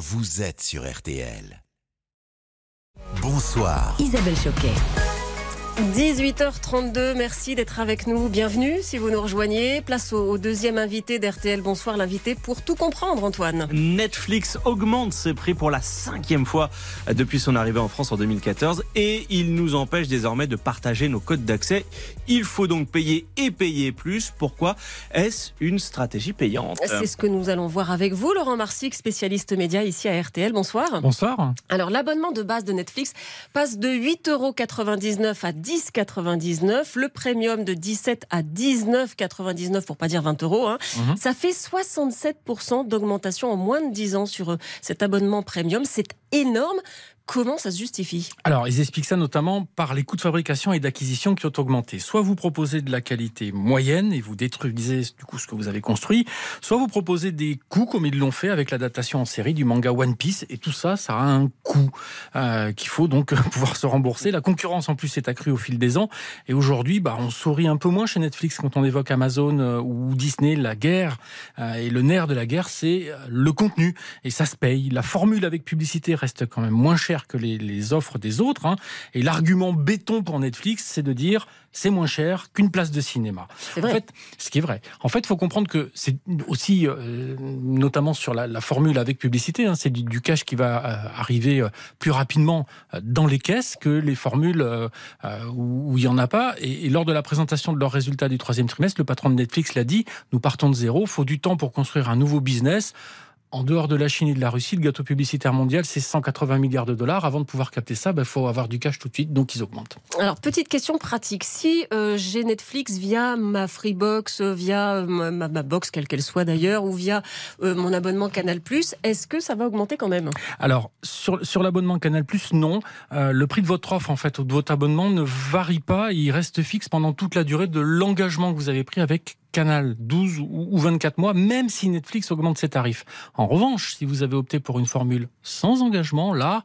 vous êtes sur RTL. Bonsoir. Isabelle Choquet. 18h32, merci d'être avec nous. Bienvenue si vous nous rejoignez. Place au, deuxième invité d'RTL. Bonsoir l'invité pour tout comprendre Antoine. Netflix augmente ses prix pour la cinquième fois depuis son arrivée en France en 2014 et il nous empêche désormais de partager nos codes d'accès. Il faut donc payer et payer plus. Pourquoi Est-ce une stratégie payante? C'est ce que nous allons voir avec vous, Laurent Marsic, spécialiste média ici à RTL. Bonsoir. Bonsoir. Alors l'abonnement de base de Netflix passe de 8,99€ à 10 10,99. Le premium de 17 à 19,99 pour pas dire 20 euros. Hein. Mhm. Ça fait 67% d'augmentation en moins de 10 ans sur euh, cet abonnement premium. C'est énorme. Comment ça se justifie Alors, ils expliquent ça notamment par les coûts de fabrication et d'acquisition qui ont augmenté. Soit vous proposez de la qualité moyenne et vous détruisez du coup ce que vous avez construit, soit vous proposez des coûts comme ils l'ont fait avec l'adaptation en série du manga One Piece. Et tout ça, ça a un coût euh, qu'il faut donc pouvoir se rembourser. La concurrence en plus s'est accrue au fil des ans. Et aujourd'hui, bah, on sourit un peu moins chez Netflix quand on évoque Amazon euh, ou Disney. La guerre euh, et le nerf de la guerre, c'est le contenu. Et ça se paye. La formule avec publicité reste quand même moins chère que les, offres des autres. Hein. Et l'argument béton pour Netflix, c'est de dire c'est moins cher qu'une place de cinéma. En fait, ce qui est vrai. En fait, il faut comprendre que c'est aussi, euh, notamment sur la, formule avec publicité, hein, c'est du, cash qui va euh, arriver euh, plus rapidement dans les caisses que les formules où il n'y en a pas. Et, et, lors de la présentation de leurs résultats du troisième trimestre, le patron de Netflix l'a dit, nous partons de zéro, il faut du temps pour construire un nouveau business en dehors de la Chine et de la Russie, le gâteau publicitaire mondial, c'est 180 milliards de dollars. Avant de pouvoir capter ça, il ben, faut avoir du cash tout de suite, donc ils augmentent. Alors, petite question pratique. Si euh, j'ai Netflix via ma Freebox, euh, via euh, ma, box, quelle qu'elle soit d'ailleurs, ou via mon abonnement Canal+, est-ce que ça va augmenter quand même? Alors, sur, sur l'abonnement Canal+, non. le prix de votre offre, en fait, ou de votre abonnement ne varie pas. Il reste fixe pendant toute la durée de l'engagement que vous avez pris avec Canal 12 ou 24 mois, même si Netflix augmente ses tarifs. En revanche, si vous avez opté pour une formule sans engagement, là,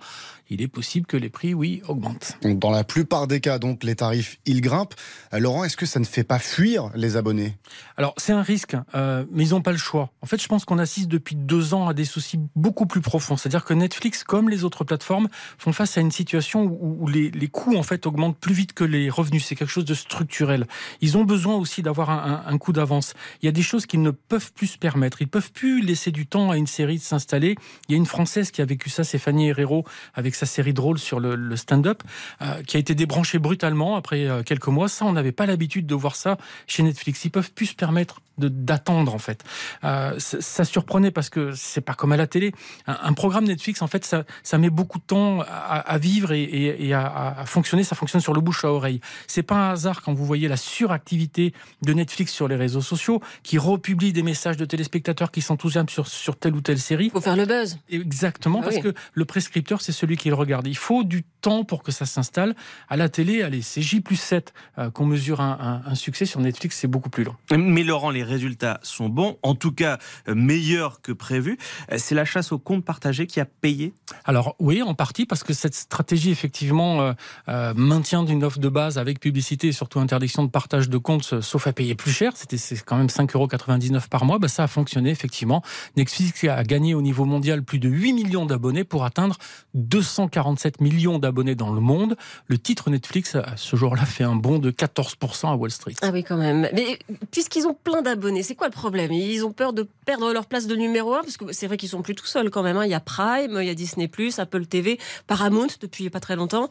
il est possible que les prix, oui, augmentent. Dans la plupart des cas, donc, les tarifs, ils grimpent. Euh, Laurent, est-ce que ça ne fait pas fuir les abonnés? Alors, c'est un risque, euh, mais ils n'ont pas le choix. En fait, je pense qu'on assiste depuis deux ans à des soucis beaucoup plus profonds. C'est-à-dire que Netflix, comme les autres plateformes, font face à une situation où, les, coûts, en fait, augmentent plus vite que les revenus. C'est quelque chose de structurel. Ils ont besoin aussi d'avoir un, un, coup d'avance. Il y a des choses qu'ils ne peuvent plus se permettre. Ils peuvent plus laisser du temps à une série de s'installer. Il y a une Française qui a vécu ça, c'est Fanny Herrero, avec sa série drôle sur le, stand-up, euh, qui a été débranchée brutalement après euh, quelques mois. Ça, on n'avait pas l'habitude de voir ça chez Netflix. Ils peuvent plus se permettre d'attendre en fait. Euh, ça, surprenait parce que c'est pas comme à la télé. Un, programme Netflix en fait ça, ça, met beaucoup de temps à, vivre et, à, fonctionner. Ça fonctionne sur le bouche à oreille. C'est pas un hasard quand vous voyez la suractivité de Netflix sur les réseaux sociaux, qui republie des messages de téléspectateurs qui s'enthousiasment sur, sur telle ou telle série. Il faut faire le buzz. Exactement ah parce que le prescripteur c'est celui qui le regarde. Il faut du temps pour que ça s'installe. À la télé, allez, c'est J plus 7 euh, qu'on mesure un, un, succès. Sur Netflix, c'est beaucoup plus long. Mais Laurent, les résultats sont bons, en tout cas euh, meilleurs que prévu. Euh, c'est la chasse au compte partagé qui a payé Alors oui, en partie, parce que cette stratégie, effectivement, euh, maintien d'une offre de base avec publicité et surtout interdiction de partage de comptes, sauf à payer plus cher, c'était quand même 5,99 euros par mois, bah, ça a fonctionné, effectivement. Netflix a gagné au niveau mondial plus de 8 millions d'abonnés pour atteindre 247 millions d'abonnés dans le monde. Le titre Netflix, ce jour-là, fait un bond de 14% à Wall Street. Ah oui, quand même. Mais puisqu'ils ont plein d'abonnés, c'est quoi le problème? Ils ont peur de perdre leur place de numéro 1 parce que c'est vrai qu'ils sont plus tout seuls quand même. Hein. Il y a Prime, il y a Disney+, Apple TV, Paramount depuis pas très longtemps.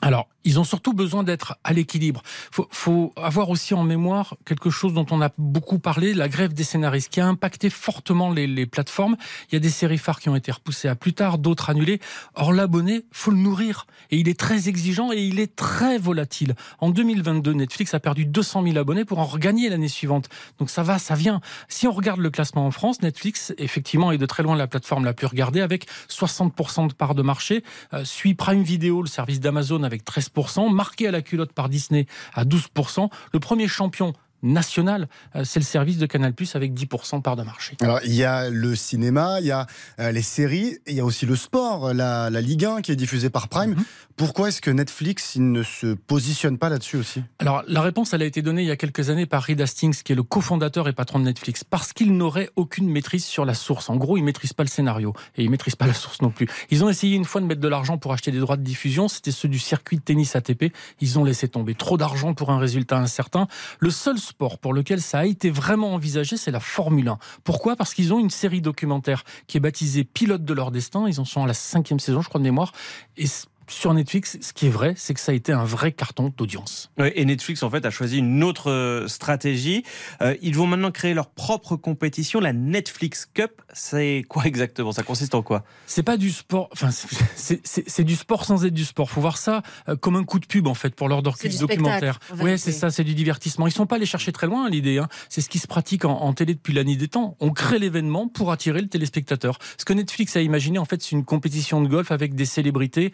Alors, ils ont surtout besoin d'être à l'équilibre. Il faut, avoir aussi en mémoire quelque chose dont on a beaucoup parlé, la grève des scénaristes, qui a impacté fortement les, plateformes. Il y a des séries phares qui ont été repoussées à plus tard, d'autres annulées. Or, l'abonné, faut le nourrir. Et il est très exigeant et il est très volatile. En 2022, Netflix a perdu 200 000 abonnés pour en regagner l'année suivante. Donc ça va, ça vient. Si on regarde le classement en France, Netflix, effectivement, est de très loin la plateforme la plus regardée, avec 60% de part de marché. Euh, suit Prime Video, le service d'Amazon, avec 13% marqué à la culotte par Disney à 12%. Le premier champion national, euh, c'est le service de Canal Plus avec 10% part de marché. Alors, il y a le cinéma, il y a euh, les séries, il y a aussi le sport, la, Ligue 1 qui est diffusée par Prime. Mhm. Pourquoi est-ce que Netflix il ne se positionne pas là-dessus aussi? Alors, la réponse, elle a été donnée il y a quelques années par Reed Hastings, qui est le cofondateur et patron de Netflix, parce qu'il n'aurait aucune maîtrise sur la source. En gros, il ne maîtrise pas le scénario et il ne maîtrise pas la source non plus. Ils ont essayé une fois de mettre de l'argent pour acheter des droits de diffusion, c'était ceux du circuit de tennis ATP. Ils ont laissé tomber trop d'argent pour un résultat incertain. Le seul sport pour lequel ça a été vraiment envisagé, c'est la Formule 1. Pourquoi? Parce qu'ils ont une série documentaire qui est baptisée Pilote de leur destin. Ils en sont à la cinquième saison, je crois de mémoire. Et sur Netflix, ce qui est vrai, c'est que ça a été un vrai carton d'audience. et Netflix, en fait, a choisi une autre euh, stratégie. Euh, ils vont maintenant créer leur propre compétition, la Netflix Cup. C'est quoi exactement? Ça consiste en quoi? C'est pas du sport. Enfin, c'est du sport sans être du sport. Faut voir ça euh, comme un coup de pub, en fait, pour leur documentaire. Oui, c'est ça, c'est du divertissement. Ils sont pas allés chercher très loin, l'idée. Hein. C'est ce qui se pratique en, en télé depuis la nuit des temps. On crée l'événement pour attirer le téléspectateur. Ce que Netflix a imaginé, en fait, c'est une compétition de golf avec des célébrités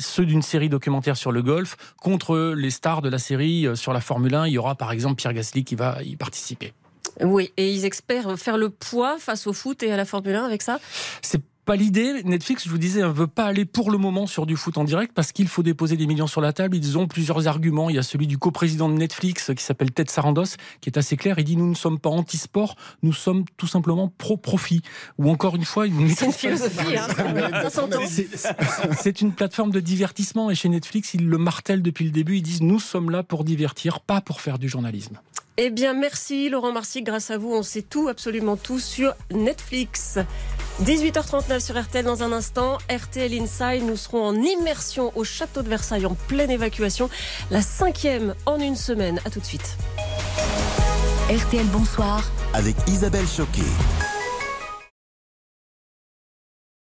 ceux d'une série documentaire sur le golf contre les stars de la série euh, sur la Formule 1. Il y aura par exemple Pierre Gasly qui va y participer. Oui, et ils espèrent faire le poids face au foot et à la Formule 1 avec ça? C'est pas l'idée. Netflix, je vous disais, ne veut pas aller pour le moment sur du foot en direct parce qu'il faut déposer des millions sur la table. Ils ont plusieurs arguments. Il y a celui du coprésident de Netflix qui s'appelle Ted Sarandos, qui est assez clair. Il dit nous ne sommes pas anti-sport, nous sommes tout simplement pro-profit. Ou encore une fois, une c'est une philosophie. Hein. c'est une plateforme de divertissement et chez Netflix, ils le martèlent depuis le début. Ils disent nous sommes là pour divertir, pas pour faire du journalisme. Eh bien, merci Laurent Marcy. Grâce à vous, on sait tout, absolument tout sur Netflix. 18h39 sur RTL dans un instant. RTL Inside, nous serons en immersion au château de Versailles en pleine évacuation. La cinquième en une semaine. À tout de suite. RTL Bonsoir avec Isabelle Choquet.